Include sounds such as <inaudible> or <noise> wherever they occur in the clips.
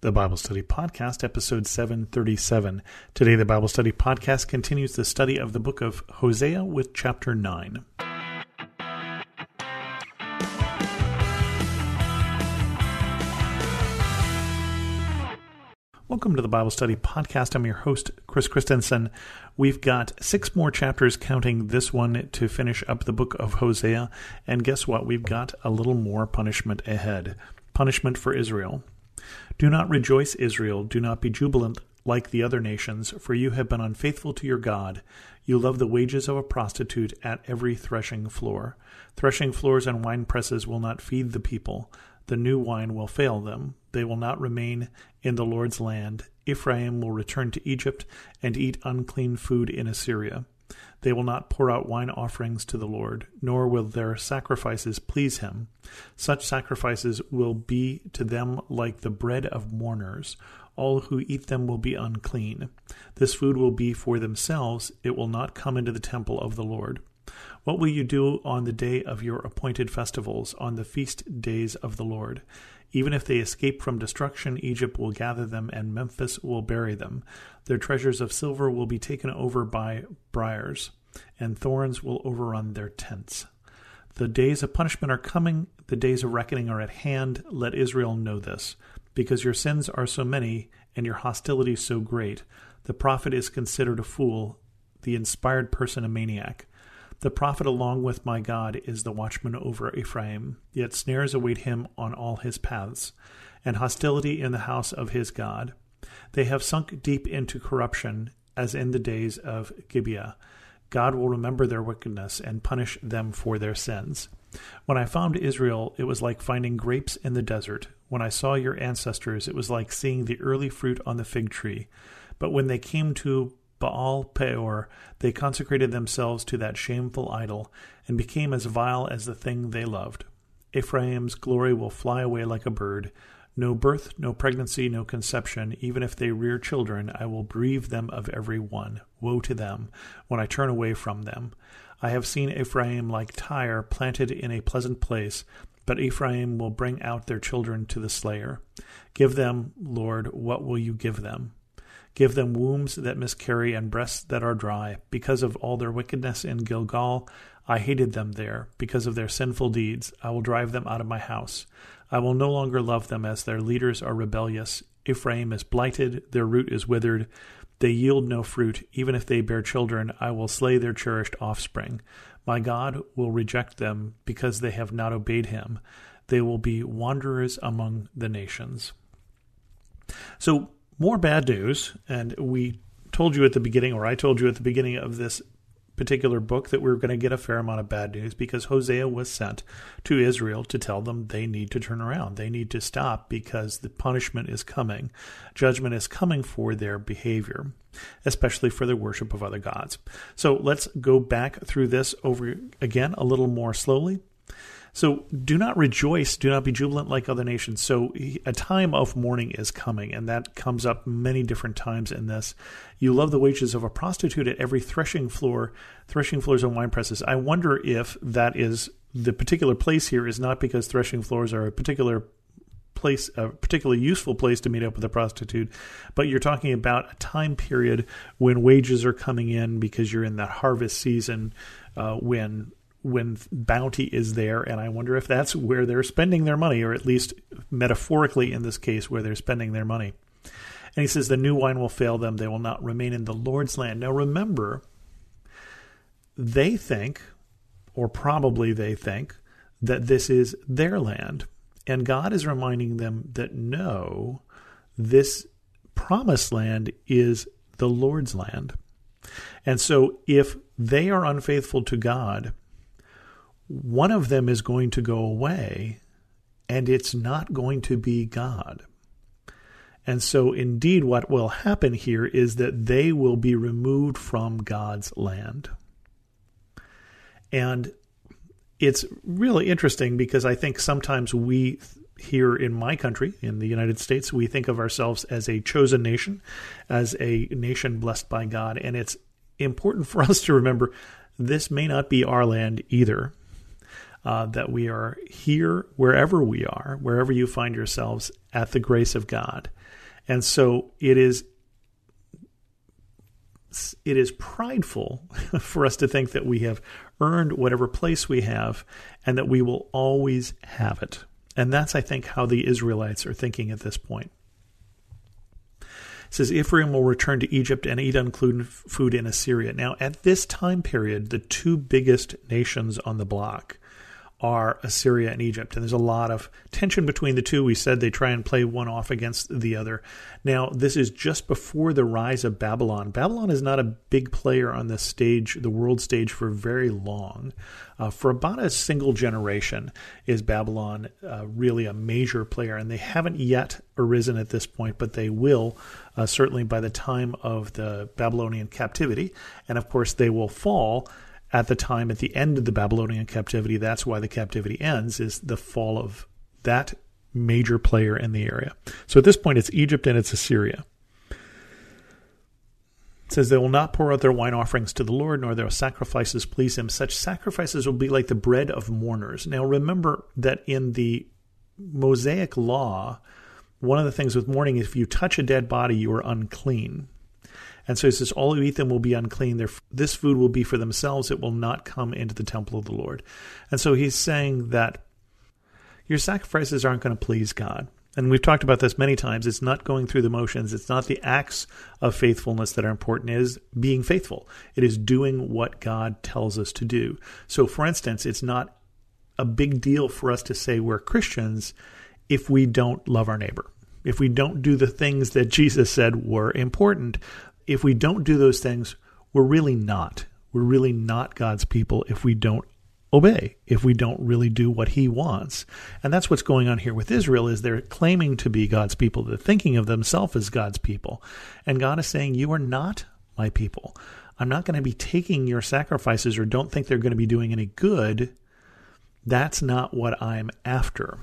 the Bible Study Podcast, episode 737. Today, the Bible Study Podcast continues the study of the book of Hosea with chapter 9. Welcome to the Bible Study Podcast. I'm your host, Chris Christensen. We've got six more chapters, counting this one to finish up the book of Hosea. And guess what? We've got a little more punishment ahead. Punishment for Israel. Do not rejoice, Israel. Do not be jubilant like the other nations, for you have been unfaithful to your God. You love the wages of a prostitute at every threshing floor. Threshing floors and wine presses will not feed the people. The new wine will fail them. They will not remain in the Lord's land. Ephraim will return to Egypt and eat unclean food in Assyria. They will not pour out wine offerings to the Lord, nor will their sacrifices please him. Such sacrifices will be to them like the bread of mourners. All who eat them will be unclean. This food will be for themselves, it will not come into the temple of the Lord. What will you do on the day of your appointed festivals, on the feast days of the Lord? Even if they escape from destruction, Egypt will gather them, and Memphis will bury them. Their treasures of silver will be taken over by briars, and thorns will overrun their tents. The days of punishment are coming, the days of reckoning are at hand. Let Israel know this. Because your sins are so many, and your hostility so great, the prophet is considered a fool, the inspired person a maniac. The prophet, along with my God, is the watchman over Ephraim, yet snares await him on all his paths, and hostility in the house of his God. They have sunk deep into corruption, as in the days of Gibeah. God will remember their wickedness and punish them for their sins. When I found Israel, it was like finding grapes in the desert. When I saw your ancestors, it was like seeing the early fruit on the fig tree. But when they came to Baal Peor, they consecrated themselves to that shameful idol, and became as vile as the thing they loved. Ephraim's glory will fly away like a bird. No birth, no pregnancy, no conception. Even if they rear children, I will bereave them of every one. Woe to them when I turn away from them. I have seen Ephraim like Tyre planted in a pleasant place, but Ephraim will bring out their children to the slayer. Give them, Lord, what will you give them? Give them wombs that miscarry and breasts that are dry. Because of all their wickedness in Gilgal, I hated them there. Because of their sinful deeds, I will drive them out of my house. I will no longer love them as their leaders are rebellious. Ephraim is blighted, their root is withered. They yield no fruit. Even if they bear children, I will slay their cherished offspring. My God will reject them because they have not obeyed him. They will be wanderers among the nations. So, more bad news, and we told you at the beginning, or I told you at the beginning of this particular book, that we were going to get a fair amount of bad news because Hosea was sent to Israel to tell them they need to turn around. They need to stop because the punishment is coming. Judgment is coming for their behavior, especially for their worship of other gods. So let's go back through this over again a little more slowly. So do not rejoice, do not be jubilant like other nations. So a time of mourning is coming, and that comes up many different times in this. You love the wages of a prostitute at every threshing floor, threshing floors and wine presses. I wonder if that is the particular place here is not because threshing floors are a particular place, a particularly useful place to meet up with a prostitute, but you're talking about a time period when wages are coming in because you're in that harvest season uh, when when bounty is there, and I wonder if that's where they're spending their money, or at least metaphorically in this case, where they're spending their money. And he says, The new wine will fail them, they will not remain in the Lord's land. Now remember, they think, or probably they think, that this is their land. And God is reminding them that no, this promised land is the Lord's land. And so if they are unfaithful to God, one of them is going to go away and it's not going to be God. And so, indeed, what will happen here is that they will be removed from God's land. And it's really interesting because I think sometimes we here in my country, in the United States, we think of ourselves as a chosen nation, as a nation blessed by God. And it's important for us to remember this may not be our land either. Uh, that we are here wherever we are, wherever you find yourselves, at the grace of God. And so it is it is prideful <laughs> for us to think that we have earned whatever place we have and that we will always have it. And that's, I think, how the Israelites are thinking at this point. It says Ephraim will return to Egypt and eat unclean food in Assyria. Now, at this time period, the two biggest nations on the block are Assyria and Egypt. And there's a lot of tension between the two. We said they try and play one off against the other. Now, this is just before the rise of Babylon. Babylon is not a big player on the stage, the world stage, for very long. Uh, for about a single generation is Babylon uh, really a major player, and they haven't yet arisen at this point, but they will uh, certainly by the time of the Babylonian captivity. And of course, they will fall at the time at the end of the Babylonian captivity. That's why the captivity ends, is the fall of that major player in the area. So at this point, it's Egypt and it's Assyria. It says, They will not pour out their wine offerings to the Lord, nor their sacrifices please him. Such sacrifices will be like the bread of mourners. Now remember that in the Mosaic law, one of the things with mourning is if you touch a dead body, you are unclean. And so he says, All who eat them will be unclean. this food will be for themselves. It will not come into the temple of the Lord. And so he's saying that your sacrifices aren't going to please God. And we've talked about this many times. It's not going through the motions. It's not the acts of faithfulness that are important. It is being faithful. It is doing what God tells us to do. So, for instance, it's not a big deal for us to say we're Christians if we don't love our neighbor. If we don't do the things that Jesus said were important, if we don't do those things, we're really not. We're really not God's people if we don't obey, if we don't really do what he wants. And that's what's going on here with Israel is they're claiming to be God's people. They're thinking of themselves as God's people. And God is saying, "You are not my people. I'm not going to be taking your sacrifices or don't think they're going to be doing any good. That's not what I'm after."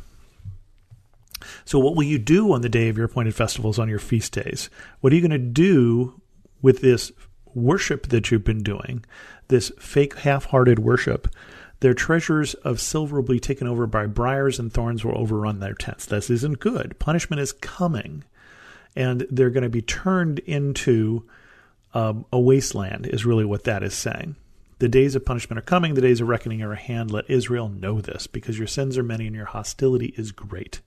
So, what will you do on the day of your appointed festivals on your feast days? What are you going to do with this worship that you've been doing, this fake half hearted worship, their treasures of silver will be taken over by briars and thorns will overrun their tents. This isn't good. Punishment is coming, and they're going to be turned into um, a wasteland, is really what that is saying. The days of punishment are coming, the days of reckoning are at hand. Let Israel know this, because your sins are many and your hostility is great.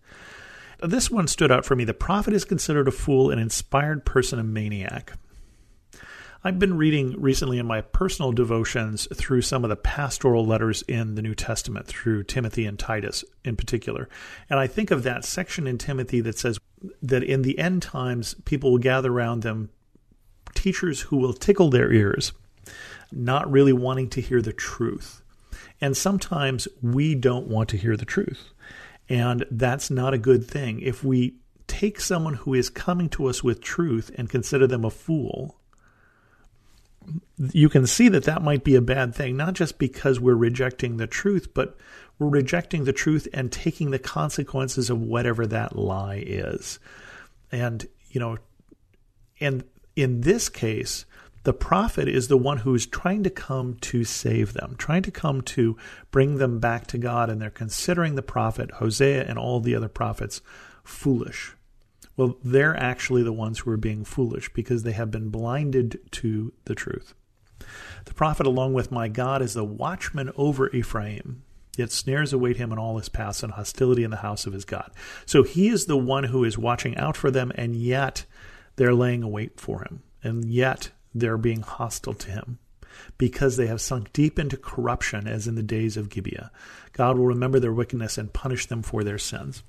This one stood out for me. The prophet is considered a fool, an inspired person, a maniac. I've been reading recently in my personal devotions through some of the pastoral letters in the New Testament, through Timothy and Titus in particular. And I think of that section in Timothy that says that in the end times, people will gather around them teachers who will tickle their ears, not really wanting to hear the truth. And sometimes we don't want to hear the truth. And that's not a good thing. If we take someone who is coming to us with truth and consider them a fool, you can see that that might be a bad thing, not just because we're rejecting the truth, but we're rejecting the truth and taking the consequences of whatever that lie is. And, you know, and in this case, the prophet is the one who is trying to come to save them, trying to come to bring them back to God, and they're considering the prophet, Hosea, and all the other prophets foolish. Well, they're actually the ones who are being foolish because they have been blinded to the truth. The prophet, along with my God, is the watchman over Ephraim, yet snares await him in all his paths and hostility in the house of his God. So he is the one who is watching out for them, and yet they're laying a wait for him, and yet they're being hostile to him because they have sunk deep into corruption as in the days of Gibeah. God will remember their wickedness and punish them for their sins.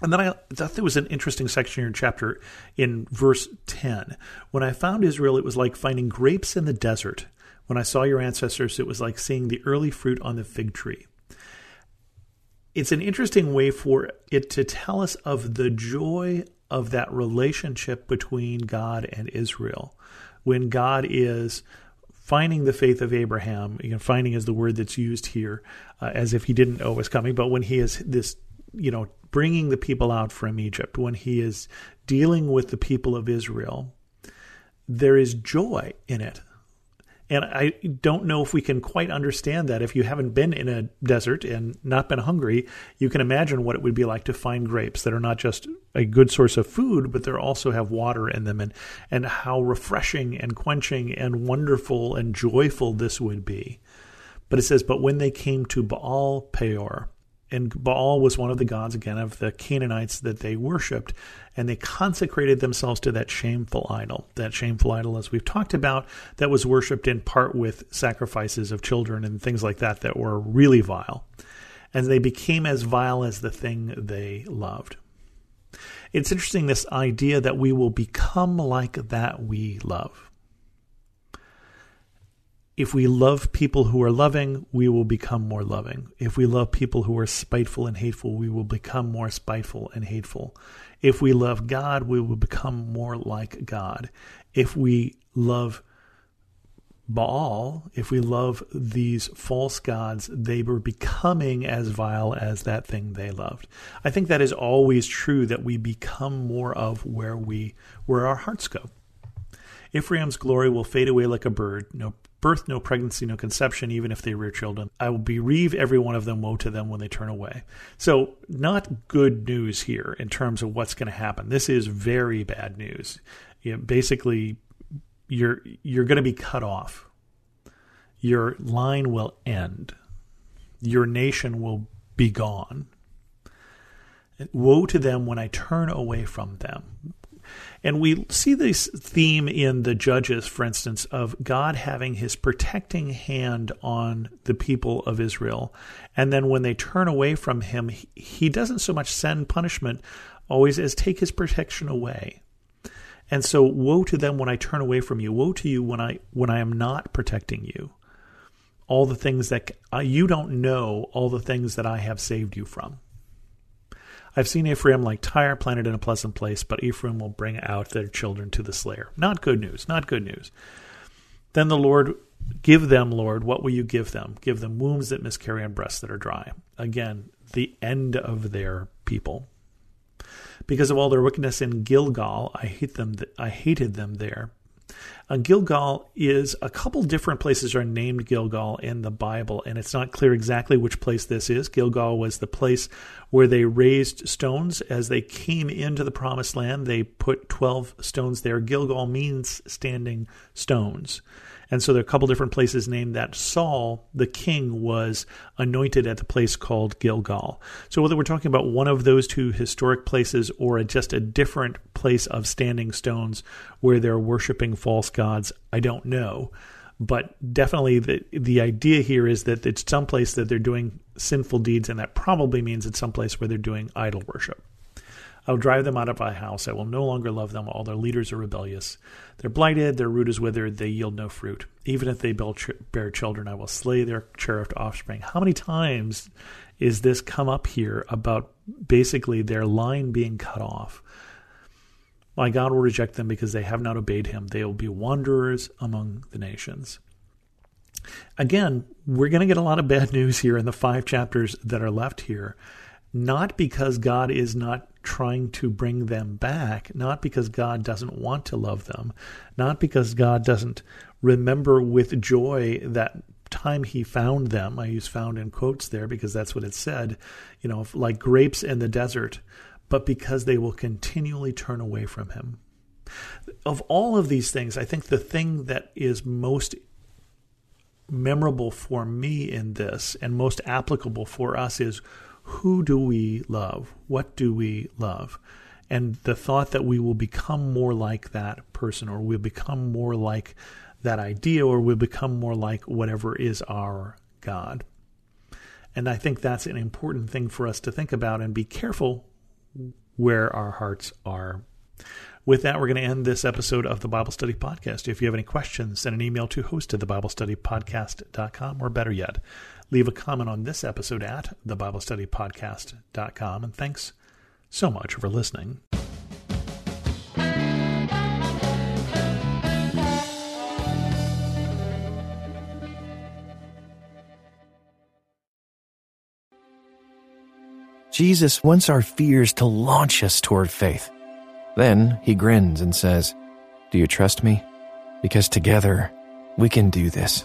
And then I thought there was an interesting section here in chapter in verse 10. When I found Israel, it was like finding grapes in the desert. When I saw your ancestors, it was like seeing the early fruit on the fig tree. It's an interesting way for it to tell us of the joy of that relationship between God and Israel. When God is finding the faith of Abraham, you know, finding is the word that's used here, uh, as if he didn't know it was coming, but when he is this, you know, bringing the people out from Egypt, when he is dealing with the people of Israel, there is joy in it. And I don't know if we can quite understand that. If you haven't been in a desert and not been hungry, you can imagine what it would be like to find grapes that are not just a good source of food, but they also have water in them and, and how refreshing and quenching and wonderful and joyful this would be. But it says, But when they came to Baal Peor, and Baal was one of the gods again of the Canaanites that they worshipped, and they consecrated themselves to that shameful idol. That shameful idol, as we've talked about, that was worshipped in part with sacrifices of children and things like that that were really vile. And they became as vile as the thing they loved. It's interesting this idea that we will become like that we love. If we love people who are loving, we will become more loving. If we love people who are spiteful and hateful, we will become more spiteful and hateful. If we love God, we will become more like God. If we love Baal, if we love these false gods, they were becoming as vile as that thing they loved. I think that is always true that we become more of where we where our hearts go. Ephraim's glory will fade away like a bird. No birth, no pregnancy, no conception, even if they rear children. I will bereave every one of them, woe to them when they turn away. So, not good news here in terms of what's going to happen. This is very bad news. You know, basically, you're you're going to be cut off. Your line will end. Your nation will be gone. Woe to them when I turn away from them. And we see this theme in the Judges, for instance, of God having his protecting hand on the people of Israel. And then when they turn away from him, he doesn't so much send punishment always as take his protection away. And so woe to them when I turn away from you. Woe to you when I when I am not protecting you. All the things that uh, you don't know, all the things that I have saved you from. I've seen Ephraim like Tyre planted in a pleasant place, but Ephraim will bring out their children to the slayer. Not good news, not good news. Then the Lord, give them, Lord, what will you give them? Give them wombs that miscarry and breasts that are dry. Again, the end of their people. Because of all their wickedness in Gilgal, I hate them. I hated them there. Uh, Gilgal is a couple different places are named Gilgal in the Bible, and it's not clear exactly which place this is. Gilgal was the place where they raised stones as they came into the promised land. They put 12 stones there. Gilgal means standing stones. And so there are a couple different places named that. Saul, the king, was anointed at the place called Gilgal. So whether we're talking about one of those two historic places or just a different place of standing stones where they're worshiping false gods, I don't know. But definitely the the idea here is that it's someplace that they're doing sinful deeds, and that probably means it's someplace where they're doing idol worship. I will drive them out of my house. I will no longer love them. All their leaders are rebellious. They're blighted. Their root is withered. They yield no fruit. Even if they bear children, I will slay their cherished offspring. How many times is this come up here about basically their line being cut off? My God will reject them because they have not obeyed him. They will be wanderers among the nations. Again, we're going to get a lot of bad <laughs> news here in the five chapters that are left here not because God is not trying to bring them back, not because God doesn't want to love them, not because God doesn't remember with joy that time he found them. I use found in quotes there because that's what it said, you know, like grapes in the desert, but because they will continually turn away from him. Of all of these things, I think the thing that is most memorable for me in this and most applicable for us is who do we love? What do we love? And the thought that we will become more like that person, or we'll become more like that idea, or we'll become more like whatever is our God. And I think that's an important thing for us to think about and be careful where our hearts are. With that, we're going to end this episode of the Bible Study Podcast. If you have any questions, send an email to host at thebiblestudypodcast.com, or better yet, leave a comment on this episode at thebiblestudypodcast.com. And thanks so much for listening. Jesus wants our fears to launch us toward faith. Then he grins and says, Do you trust me? Because together We can do this.